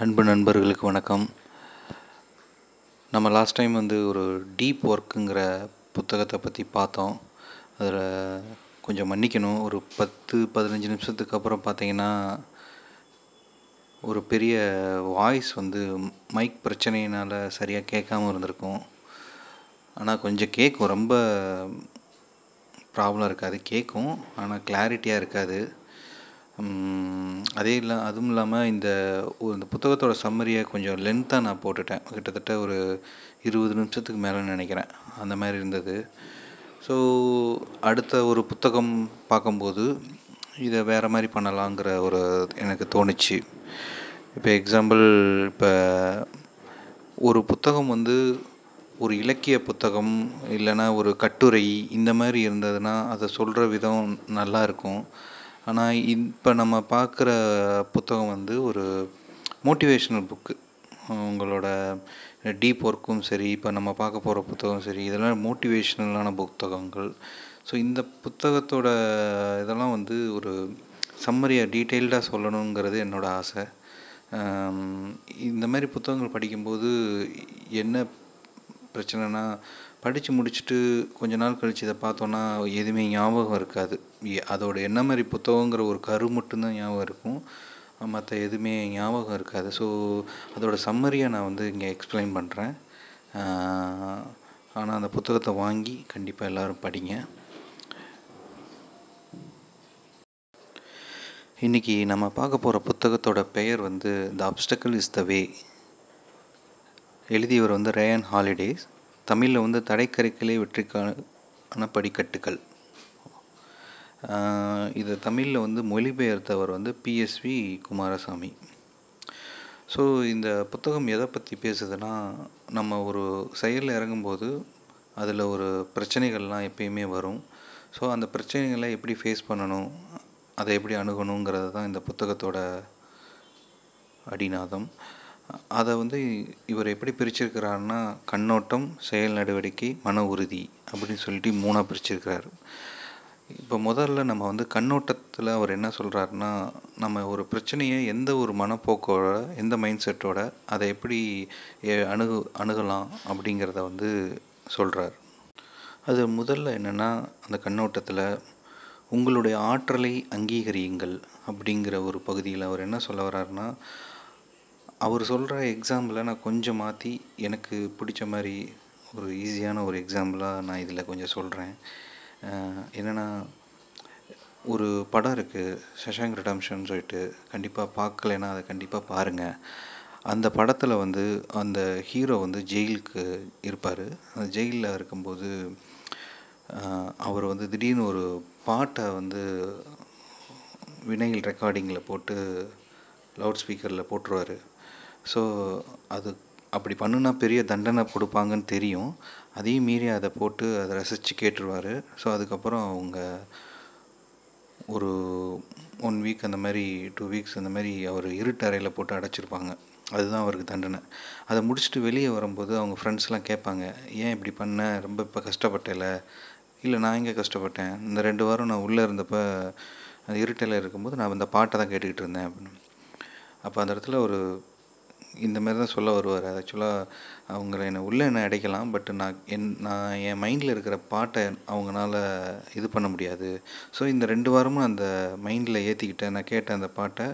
அன்பு நண்பர்களுக்கு வணக்கம். நம்ம லாஸ்ட் டைம் வந்து ஒரு டீப் ஒர்க்குங்கிற புத்தகத்தை பற்றி பார்த்தோம். அதில் கொஞ்சம் மன்னிக்கணும். ஒரு பத்து பதினஞ்சு நிமிஷத்துக்கு அப்புறம் பார்த்தீங்கன்னா ஒரு பெரிய வாய்ஸ் வந்து மைக் பிரச்சனையினால் சரியாக கேட்காம இருந்திருக்கும். ஆனால் கொஞ்சம் கேட்கும். ரொம்ப ப்ராப்ளம் இருக்காது. கேட்கும். ஆனால் கிளாரிட்டியாக இருக்காது. அதே இல்லை அதுவும் இல்லாமல் இந்த இந்த புத்தகத்தோட சம்மரியை கொஞ்சம் லென்த்தாக நான் போட்டுட்டேன். கிட்டத்தட்ட ஒரு இருபது நிமிஷத்துக்கு மேலே நினைக்கிறேன். அந்த மாதிரி இருந்தது. ஸோ அடுத்த ஒரு புத்தகம் பார்க்கும்போது இதை வேறு மாதிரி பண்ணலாங்கிற ஒரு எனக்கு தோணுச்சு. இப்போ எக்ஸாம்பிள் இப்போ ஒரு புத்தகம் வந்து ஒரு இலக்கிய புத்தகம் இல்லைன்னா ஒரு கட்டுரை இந்த மாதிரி இருந்ததுன்னா அதை சொல்கிற விதம் நல்லா இருக்கும். ஆனால் இப்போ நம்ம பார்க்குற புத்தகம் வந்து ஒரு மோட்டிவேஷ்னல் புக்கு உங்களோட டீப் ஒர்க்கும் சரி இப்போ நம்ம பார்க்க போகிற புத்தகம் சரி இதெல்லாம் மோட்டிவேஷ்னலான புத்தகங்கள். ஸோ இந்த புத்தகத்தோட இதெல்லாம் வந்து ஒரு சம்மரியாக டீட்டெயில்டாக சொல்லணுங்கிறது என்னோடய ஆசை. இந்த மாதிரி புத்தகங்கள் படிக்கும்போது என்ன பிரச்சனைனா படித்து முடிச்சுட்டு கொஞ்ச நாள் கழித்து இதை பார்த்தோன்னா எதுவுமே ஞாபகம் இருக்காது. அதோட என்ன மாதிரி புத்தகங்கிற ஒரு கரு மட்டும்தான் ஞாபகம் இருக்கும். மற்ற எதுவுமே ஞாபகம் இருக்காது. ஸோ அதோட சம்மரியை நான் வந்து இங்கே எக்ஸ்பிளைன் பண்ணுறேன் ஆனால் அந்த புத்தகத்தை வாங்கி கண்டிப்பாக எல்லோரும் படிங்க. இன்றைக்கி நம்ம பார்க்க போகிற புத்தகத்தோட பெயர் வந்து த அப்டக்கல் இஸ் த வே எழுதியவர் வந்து ரேயன் ஹாலிடேஸ். தமிழில் வந்து தடைக்கரைக்கலே வெற்றிக்கான படிக்கட்டுகள். இது தமிழில் வந்து மொழிபெயர்த்தவர் வந்து பிஎஸ்வி குமாரசாமி. ஸோ இந்த புத்தகம் எதை பற்றி பேசுதுன்னா நம்ம ஒரு செயலில் இறங்கும்போது அதில் ஒரு பிரச்சனைகள்லாம் எப்பயுமே வரும். ஸோ அந்த பிரச்சனைகளை எப்படி ஃபேஸ் பண்ணணும் அதை எப்படி அணுகணுங்கிறது தான் இந்த புத்தகத்தோட அடிநாதம். அதை வந்து இவர் எப்படி பிரிச்சிருக்கிறாருன்னா கண்ணோட்டம் செயல் நடவடிக்கை மன உறுதி அப்படின்னு சொல்லிட்டு மூணாக பிரிச்சிருக்கிறார். இப்போ முதல்ல நம்ம வந்து கண்ணோட்டத்தில் அவர் என்ன சொல்கிறாருன்னா நம்ம ஒரு பிரச்சனையை எந்த ஒரு மனப்போக்கோட எந்த மைண்ட் செட்டோட அதை எப்படி அணுகு அணுகலாம் அப்படிங்கிறத வந்து சொல்கிறார் அது முதல்ல என்னென்னா அந்த கண்ணோட்டத்தில் உங்களுடைய ஆற்றலை அங்கீகரியுங்கள் அப்படிங்கிற ஒரு பகுதியில் அவர் என்ன சொல்ல வர்றாருன்னா அவர் சொல்கிற எக்ஸாம்பிளை நான் கொஞ்சம் மாற்றி எனக்கு பிடிச்ச மாதிரி ஒரு ஈஸியான ஒரு எக்ஸாம்பிளாக நான் இதில் கொஞ்சம் சொல்கிறேன் என்னென்னா ஒரு படம் இருக்குது சஷாங்க் ரிடம்ஷன் சொல்லிட்டு கண்டிப்பாக பார்க்கலைன்னா அதை கண்டிப்பாக பாருங்கள் அந்த படத்தில் வந்து அந்த ஹீரோ வந்து ஜெயிலுக்கு இருப்பார். அந்த ஜெயிலில் இருக்கும்போது அவர் வந்து திடீர்னு ஒரு பாட்டை வந்து வினைல் ரெக்கார்டிங்கில் போட்டு லவுட் ஸ்பீக்கரில் போட்டுருவார். ஸோ அது அப்படி பண்ணுனா பெரிய தண்டனை கொடுப்பாங்கன்னு தெரியும். அதையும் மீறி அதை போட்டு அதை ரசித்து கேட்டுருவார். ஸோ அதுக்கப்புறம் அவங்க ஒரு ஒன் வீக் அந்த மாதிரி டூ வீக்ஸ் அந்த மாதிரி அவர் இருட்டு அறையில் போட்டு அடைச்சிருப்பாங்க. அதுதான் அவருக்கு தண்டனை. அதை முடிச்சுட்டு வெளியே வரும்போது அவங்க ஃப்ரெண்ட்ஸ்லாம் கேட்பாங்க ஏன் இப்படி பண்ண? ரொம்ப இப்போ கஷ்டப்பட்டல? இல்லை நான் எங்கே கஷ்டப்பட்டேன்? இந்த ரெண்டு வாரம் நான் உள்ளே இருந்தப்போ அந்த இருட்டில் இருக்கும்போது நான் இந்த பாட்டை தான் கேட்டுக்கிட்டு இருந்தேன். அப்படின்னு. அப்போ அந்த இடத்துல ஒரு இந்த மாதிரி தான் சொல்ல வருவார். ஆக்சுவலாக அவங்கள என்னை உள்ளே என்ன அடைக்கலாம். பட் நான் என் நான் என் மைண்டில் இருக்கிற பாட்டை அவங்களால இது பண்ண முடியாது. ஸோ இந்த ரெண்டு வாரமும் அந்த மைண்டில் ஏற்றிக்கிட்டேன் நான் கேட்ட அந்த பாட்டை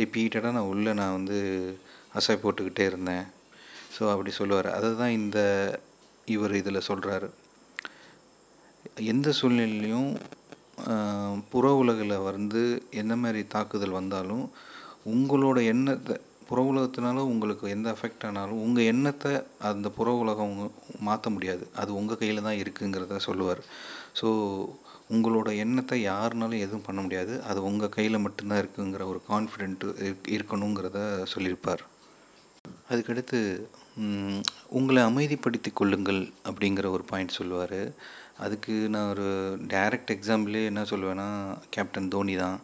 ரிப்பீட்டடாக நான் உள்ளே நான் வந்து அசை போட்டுக்கிட்டே இருந்தேன். ஸோ அப்படி சொல்லுவார். அதை தான் இந்த இவர் இதில் சொல்கிறாரு எந்த சூழ்நிலையிலையும் புற உலகில் வந்து எந்த மாதிரி தாக்குதல் வந்தாலும் உங்களோட எண்ணத்தை புற உலகத்தினால உங்களுக்கு எந்த அஃபெக்ட் ஆனாலும் உங்கள் எண்ணத்தை அந்த புற உலகம் மாற்ற முடியாது. அது உங்கள் கையில் தான் இருக்குங்கிறத சொல்லுவார். ஸோ உங்களோட எண்ணத்தை யாருனாலும் எதுவும் பண்ண முடியாது. அது உங்கள் கையில் மட்டும்தான் இருக்குங்கிற ஒரு கான்ஃபிடென்ட்டு இருக்கணுங்கிறத சொல்லியிருப்பார். அதுக்கடுத்து உங்களை அமைதிப்படுத்திக் கொள்ளுங்கள் அப்படிங்கிற ஒரு பாயிண்ட் சொல்லுவார். அதுக்கு நான் ஒரு டைரக்ட் எக்ஸாம்பிளே என்ன சொல்லுவேன்னா கேப்டன் தோனி தான்.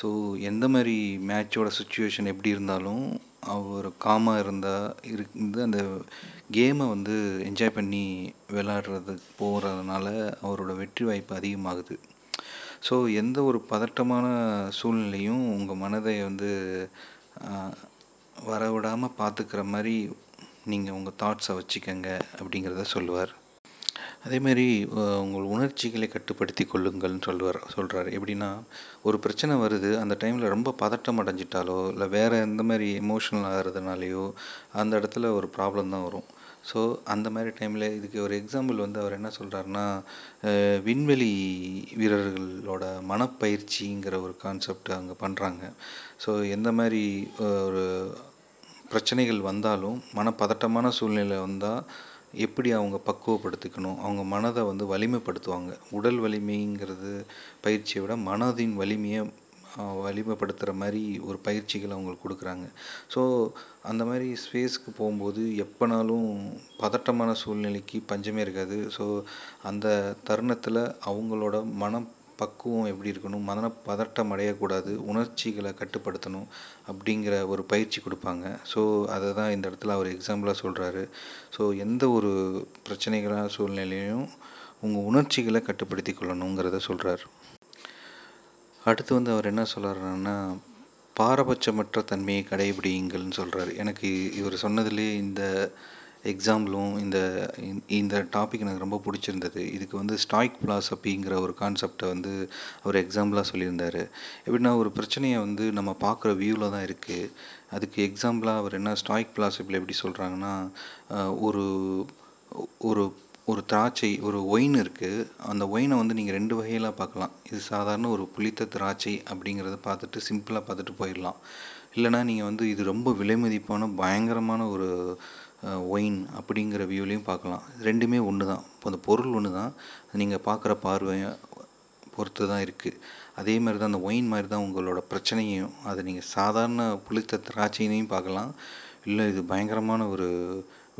ஸோ எந்த மாதிரி மேட்சோட சுச்சுவேஷன் எப்படி இருந்தாலும் அவர் காமாக இருந்தால் இருந்து அந்த கேமை வந்து என்ஜாய் பண்ணி விளாடுறதுக்கு போகிறதுனால அவரோட வெற்றி வாய்ப்பு அதிகமாகுது. ஸோ எந்த ஒரு பதட்டமான சூழ்நிலையும் உங்கள் மனதை வந்து வரவிடாமல் பார்த்துக்கிற மாதிரி நீங்கள் உங்கள் தாட்ஸை வச்சுக்கங்க அப்படிங்கிறத சொல்லுவார். அதேமாரி உங்கள் உணர்ச்சிகளை கட்டுப்படுத்தி கொள்ளுங்கள்னு சொல்லுவார் சொல்கிறார் எப்படின்னா ஒரு பிரச்சனை வருது அந்த டைமில் ரொம்ப பதட்டம் அடைஞ்சிட்டாலோ இல்லை வேறு எந்த மாதிரி எமோஷனல் ஆகிறதுனாலையோ அந்த இடத்துல ஒரு ப்ராப்ளம் தான் வரும். ஸோ அந்த மாதிரி டைமில் இதுக்கு ஒரு எக்ஸாம்பிள் வந்து அவர் என்ன சொல்கிறாருன்னா விண்வெளி வீரர்களோட மனப்பயிற்சிங்கிற ஒரு கான்செப்ட் அங்கே பண்ணுறாங்க ஸோ எந்த மாதிரி ஒரு பிரச்சனைகள் வந்தாலும் மனப்பதட்டமான சூழ்நிலை வந்தால் எப்படி அவங்க பக்குவப்படுத்திக்கணும் அவங்க மனதை வந்து வலிமைப்படுத்துவாங்க. உடல் வலிமைங்கிறது பயிற்சியை விட மனதின் வலிமையை வலிமைப்படுத்துகிற மாதிரி ஒரு பயிற்சிகள் அவங்களுக்கு கொடுக்குறாங்க. ஸோ அந்த மாதிரி ஸ்பேஸ்க்கு போகும்போது எப்போனாலும் பதட்டமான சூழ்நிலைக்கு பஞ்சமே இருக்காது. ஸோ அந்த தருணத்தில் அவங்களோட மனம் பக்குவம் எப்படி இருக்கணும் மன பதட்டம் அடையக்கூடாது உணர்ச்சிகளை கட்டுப்படுத்தணும் அப்படிங்கிற ஒரு பயிற்சி கொடுப்பாங்க. ஸோ அதை தான் இந்த இடத்துல அவர் எக்ஸாம்பிளாக சொல்கிறாரு ஸோ எந்த ஒரு பிரச்சனைகளான சூழ்நிலையும் உங்கள் உணர்ச்சிகளை கட்டுப்படுத்தி கொள்ளணுங்கிறத சொல்கிறார் அடுத்து வந்து அவர் என்ன சொல்கிறாருன்னா பாரபட்சமற்ற தன்மையை கடைபிடிங்கள்னு சொல்கிறார் எனக்கு இவர் சொன்னதுலேயே இந்த எக்ஸாம்பிளும் இந்த இந்த டாபிக் எனக்கு ரொம்ப பிடிச்சிருந்தது. இதுக்கு வந்து ஸ்டாய்க் பிலாசபிங்கிற ஒரு கான்செப்டை வந்து அவர் எக்ஸாம்பிளாக சொல்லியிருந்தார். எப்படின்னா ஒரு பிரச்சனையை வந்து நம்ம பார்க்குற வியூவில் தான் இருக்குது அதுக்கு எக்ஸாம்பிளாக அவர் என்ன ஸ்டாய்க் பிலாசபியில் எப்படி சொல்கிறாங்கன்னா ஒரு ஒரு ஒரு திராட்சை ஒரு ஒயின் இருக்குது அந்த ஒயினை வந்து நீங்கள் ரெண்டு வகையில் பார்க்கலாம். இது சாதாரண ஒரு புளித்த திராட்சை அப்படிங்கிறத பார்த்துட்டு சிம்பிளாக பார்த்துட்டு போயிடலாம். இல்லைனா நீங்கள் வந்து இது ரொம்ப விலை மதிப்பான பயங்கரமான ஒரு ஒயின் அப்படிங்கிற வியூலையும் பார்க்கலாம். ரெண்டுமே ஒன்று தான் இப்போ அந்த பொருள் ஒன்று தான் நீங்கள் பார்க்குற பார்வையை பொறுத்து தான் இருக்குது அதே மாதிரி தான் அந்த ஒயின் மாதிரி தான் உங்களோட பிரச்சனையும் அதை நீங்கள் சாதாரண புளித்த திராட்சையினையும் பார்க்கலாம். இல்லை இது பயங்கரமான ஒரு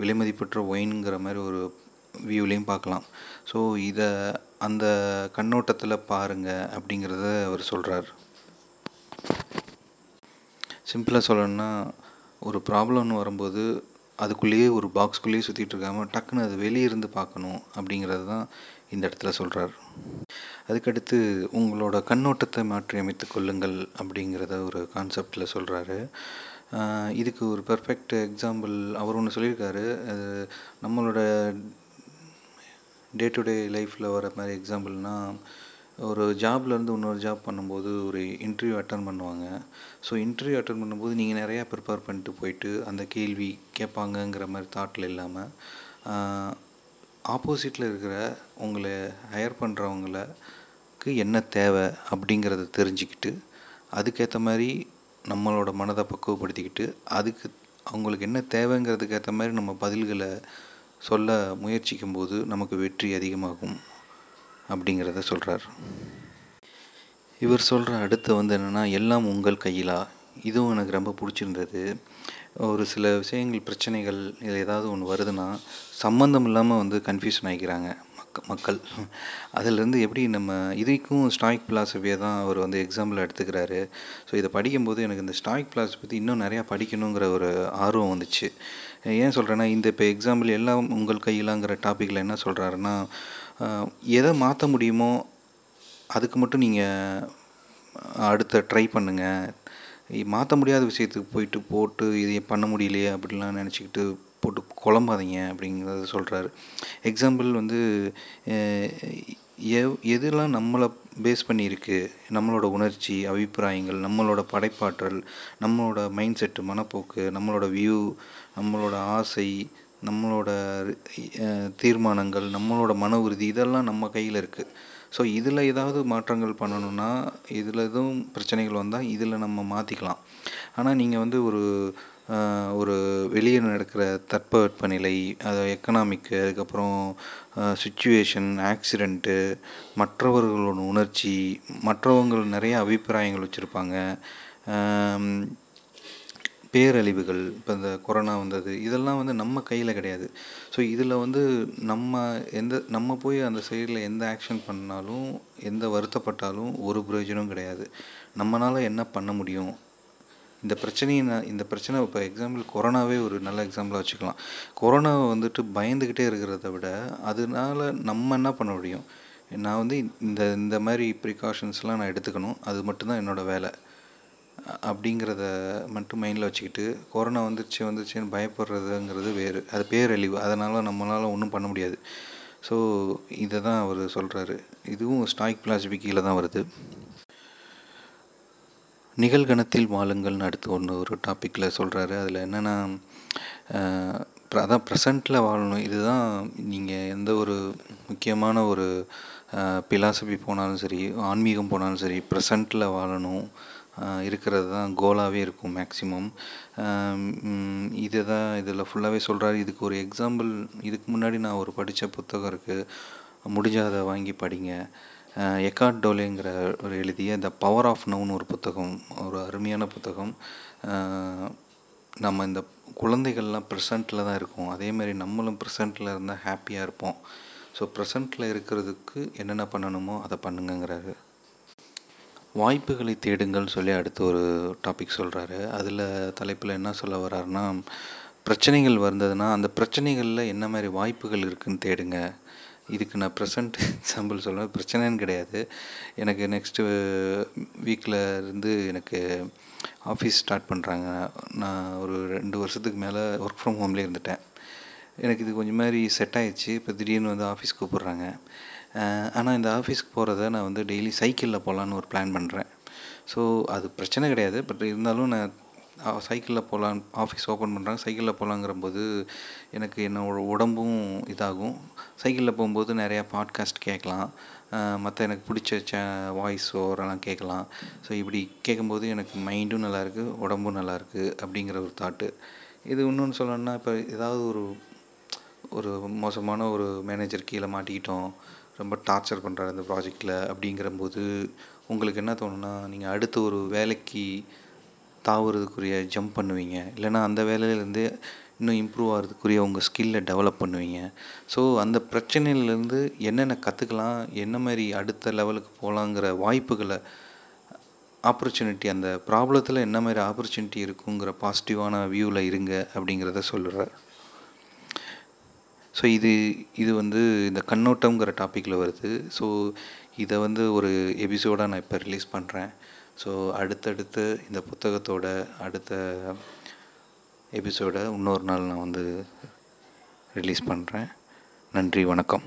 விலைமதிப்பற்ற ஒயின்ங்கிற மாதிரி ஒரு வியூலையும் பார்க்கலாம். ஸோ இதை அந்த கண்ணோட்டத்தில் பாருங்கள் அப்படிங்கிறத அவர் சொல்கிறார் சிம்பிளாக சொல்லணும்னா ஒரு ப்ராப்ளம்னு வரும்போது அதுக்குள்ளேயே ஒரு பாக்ஸ்குள்ளேயே சுற்றிட்டு இருக்காமல் டக்குன்னு அது வெளியே இருந்து பார்க்கணும் அப்படிங்கிறது தான் இந்த இடத்துல சொல்கிறார் அதுக்கடுத்து உங்களோட கண்ணோட்டத்தை மாற்றி அமைத்து கொள்ளுங்கள் அப்படிங்கிறத ஒரு கான்செப்டில் சொல்கிறாரு இதுக்கு ஒரு பர்ஃபெக்ட் எக்ஸாம்பிள் அவர் ஒன்று சொல்லியிருக்காரு. அது நம்மளோட டே டு டே லைஃப்பில் வர மாதிரி எக்ஸாம்பிள்னால் ஒரு ஜாப்லேருந்து இன்னொரு ஜாப் பண்ணும்போது ஒரு இன்டர்வியூ அட்டன் பண்ணுவாங்க. ஸோ இன்டர்வியூ அட்டன் பண்ணும்போது நீங்கள் நிறையா ப்ரிப்பேர் பண்ணிட்டு போயிட்டு அந்த கேள்வி கேட்பாங்கங்கிற மாதிரி தாட்டில் இல்லாமல் ஆப்போசிட்டில் இருக்கிற உங்களை ஹையர் பண்ணுறவங்களுக்கு என்ன தேவை அப்படிங்கிறத தெரிஞ்சுக்கிட்டு அதுக்கேற்ற மாதிரி நம்மளோட மனதை பக்குவப்படுத்திக்கிட்டு அதுக்கு அவங்களுக்கு என்ன தேவைங்கிறதுக்கு ஏற்ற மாதிரி நம்ம பதில்களை சொல்ல முயற்சிக்கும் போது நமக்கு வெற்றி அதிகமாகும். அப்படிங்கிறத சொல்கிறார் இவர் சொல்கிற அடுத்து வந்து என்னென்னா எல்லாம் உங்கள் கையிலா? இதுவும் எனக்கு ரொம்ப பிடிச்சிருந்தது. ஒரு சில விஷயங்கள் பிரச்சனைகள் இல்லை ஏதாவது ஒன்று வருதுன்னா சம்மந்தம் இல்லாமல் வந்து கன்ஃபியூஷன் ஆகிக்கிறாங்க மக்க மக்கள். அதிலேருந்து எப்படி நம்ம இதுக்கும் ஸ்டாய்க் பிலாசபியை தான் அவர் வந்து எக்ஸாம்பிள் எடுத்துக்கிறாரு. ஸோ இதை படிக்கும்போது எனக்கு இந்த ஸ்டாய்க் பிலாசபி பற்றி இன்னும் நிறையா படிக்கணுங்கிற ஒரு ஆர்வம் வந்துச்சு. ஏன் சொல்கிறேன்னா இந்த இப்போ எக்ஸாம்பிள் எல்லாம் உங்கள் கையிலாங்கிற டாப்பிக்கில் என்ன சொல்கிறாருன்னா எதை மாற்ற முடியுமோ அதுக்கு மட்டும் நீங்கள் அடுத்த ட்ரை பண்ணுங்கள் மாற்ற முடியாத விஷயத்துக்கு போயிட்டு போட்டு இதை பண்ண முடியலையே அப்படிலாம் நினச்சிக்கிட்டு போட்டு குழம்பாதீங்க அப்படிங்கிறத சொல்கிறாரு எக்ஸாம்பிள் வந்து எவ் எதெல்லாம் நம்மளை பேஸ் பண்ணியிருக்கு? நம்மளோட உணர்ச்சி அபிப்பிராயங்கள் நம்மளோட படைப்பாற்றல் நம்மளோட மைண்ட் செட்டு மனப்போக்கு நம்மளோட வியூ நம்மளோட ஆசை நம்மளோட தீர்மானங்கள் நம்மளோட மன உறுதி இதெல்லாம் நம்ம கையில் இருக்குது ஸோ இதில் ஏதாவது மாற்றங்கள் பண்ணணுன்னா இதில் எதுவும் பிரச்சனைகள் வந்தால் இதில் நம்ம மாற்றிக்கலாம் ஆனால் நீங்கள் வந்து ஒரு ஒரு வெளியே நடக்கிற தட்பவெப்பநிலை அது எக்கனாமிக்கு அதுக்கப்புறம் சுச்சுவேஷன் ஆக்சிடெண்ட்டு மற்றவர்களோட உணர்ச்சி மற்றவங்கள் நிறைய அபிப்பிராயங்கள் வச்சுருப்பாங்க. பேரழிவுகள் இப்போ இந்த கொரோனா வந்தது இதெல்லாம் வந்து நம்ம கையில் கிடையாது. ஸோ இதில் வந்து நம்ம எந்த நம்ம போய் அந்த சைடில் எந்த ஆக்ஷன் பண்ணாலும் எந்த வருத்தப்பட்டாலும் ஒரு பிரயோஜனம் கிடையாது. நம்மளால் என்ன பண்ண முடியும்? இந்த பிரச்சனையை நான் இந்த பிரச்சனை இப்போ எக்ஸாம்பிள் கொரோனாவே ஒரு நல்ல எக்ஸாம்பிளாக வச்சுக்கலாம். கொரோனாவை வந்துட்டு பயந்துக்கிட்டே இருக்கிறத விட அதனால நம்ம என்ன பண்ண முடியும்? நான் வந்து இந்த இந்த மாதிரி ப்ரிகாஷன்ஸ்லாம் நான் எடுத்துக்கணும். அது மட்டும்தான் என்னோடய வேலை. அப்படிங்கிறத மட்டும் மைண்டில் வச்சுக்கிட்டு கொரோனா வந்துருச்சு வந்துருச்சுன்னு பயப்படுறதுங்கிறது வேறு. அது பேரழிவு. அதனால் நம்மளால் ஒன்றும் பண்ண முடியாது. ஸோ இதை தான் அவர் சொல்கிறாரு இதுவும் ஸ்டாய்க் பிலாசபி கீழே தான் வருது. நிகழ்கணத்தில் வாழுங்கள்னு அடுத்து ஒன்று ஒரு டாப்பிக்கில் சொல்கிறாரு அதில் என்னென்னா அதான் ப்ரெசண்ட்டில் வாழணும். இதுதான் நீங்கள் எந்த ஒரு முக்கியமான ஒரு பிலாசபி போனாலும் சரி ஆன்மீகம் போனாலும் சரி ப்ரெசண்ட்டில் வாழணும். இருக்கிறது தான் கோலாகவே இருக்கும் மேக்ஸிமம் இதை தான் இதில் ஃபுல்லாகவே சொல்கிறாரு இதுக்கு ஒரு எக்ஸாம்பிள் இதுக்கு முன்னாடி நான் ஒரு படித்த புத்தகம் இருக்குது முடிஞ்சாத வாங்கி படிங்க. அஹ் எக்கார்ட் டோலேங்கிற ஒரு எழுதிய த பவர் ஆஃப் நவுன் ஒரு புத்தகம் ஒரு அருமையான புத்தகம். நம்ம இந்த குழந்தைகள்லாம் ப்ரெசண்ட்டில் தான் இருக்கும். அதே மாதிரி நம்மளும் ப்ரெசண்ட்டில் இருந்தால் ஹாப்பியாக இருப்போம். ஸோ ப்ரெசண்ட்டில் இருக்கிறதுக்கு என்னென்ன பண்ணணுமோ அதை பண்ணுங்கங்கிறாரு. வாய்ப்புகளை தேடுங்கள் சொல்லி அடுத்து ஒரு டாபிக் சொல்கிறாரு அதில் தலைப்பில் என்ன சொல்ல வர்றாருன்னா பிரச்சனைகள் வந்ததுன்னா அந்த பிரச்சனைகளில் என்ன மாதிரி வாய்ப்புகள் இருக்குதுன்னு தேடுங்க. இதுக்கு நான் ப்ரெசண்ட் எக்ஸாம்பிள் சொல்லுவேன் பிரச்சனைன்னு கிடையாது. எனக்கு நெக்ஸ்ட்டு வீக்கில் இருந்து எனக்கு ஆஃபீஸ் ஸ்டார்ட் பண்ணுறாங்க நான் ஒரு ரெண்டு வருஷத்துக்கு மேலே ஒர்க் ஃப்ரம் ஹோம்லேயே இருந்துட்டேன். எனக்கு இது கொஞ்சம் மாதிரி செட் ஆயிடுச்சு. இப்போ திடீர்னு வந்து ஆஃபீஸ் கூப்பிட்றாங்க. ஆனால் இந்த ஆஃபீஸ்க்கு போகிறத நான் வந்து டெய்லி சைக்கிளில் போகலான்னு ஒரு பிளான் பண்ணுறேன் ஸோ அது பிரச்சனை கிடையாது. பட் இருந்தாலும் நான் சைக்கிளில் போகலான் ஆஃபீஸ் ஓப்பன் பண்ணுறாங்க சைக்கிளில் போகலாங்கிறம்போது எனக்கு என்னோட உடம்பும் இதாகும். சைக்கிளில் போகும்போது நிறையா பாட்காஸ்ட் கேட்கலாம். மற்ற எனக்கு பிடிச்ச சே வாய்ஸ் ஓரெல்லாம் கேட்கலாம். ஸோ இப்படி கேட்கும்போது எனக்கு மைண்டும் நல்லாயிருக்கு உடம்பும் நல்லாயிருக்கு அப்படிங்கிற ஒரு தாட்டு. இது இன்னொன்று சொல்லணும்னா இப்போ ஏதாவது ஒரு ஒரு மோசமான ஒரு மேனேஜர் கீழே மாட்டிக்கிட்டோம். ரொம்ப டார்ச்சர் பண்ணுறாரு அந்த ப்ராஜெக்டில் அப்படிங்கிறம்போது உங்களுக்கு என்ன தோணுன்னா நீங்கள் அடுத்த ஒரு வேலைக்கு தாவுறதுக்குரிய ஜம்ப் பண்ணுவீங்க. இல்லைன்னா அந்த வேலையிலேருந்து இன்னும் இம்ப்ரூவ் ஆகிறதுக்குரிய உங்கள் ஸ்கில்லை டெவலப் பண்ணுவீங்க. ஸோ அந்த பிரச்சனையிலேருந்து என்னென்ன கற்றுக்கலாம் என்ன மாதிரி அடுத்த லெவலுக்கு போகலாங்கிற வாய்ப்புகளை ஆப்பர்ச்சுனிட்டி அந்த ப்ராப்ளத்தில் என்ன மாதிரி ஆப்பர்ச்சுனிட்டி இருக்குங்கிற பாசிட்டிவான வியூவில் இருங்க அப்படிங்கிறத சொல்லுறார் ஸோ இது இது வந்து இந்த கண்ணோட்டம்ங்கிற டாப்பிக்கில் வருது. ஸோ இதை வந்து ஒரு எபிசோடாக நான் இப்போ ரிலீஸ் பண்ணுறேன் ஸோ அடுத்தடுத்து இந்த புத்தகத்தோட அடுத்த எபிசோடை இன்னொரு நாள் நான் வந்து ரிலீஸ் பண்ணுறேன் நன்றி வணக்கம்.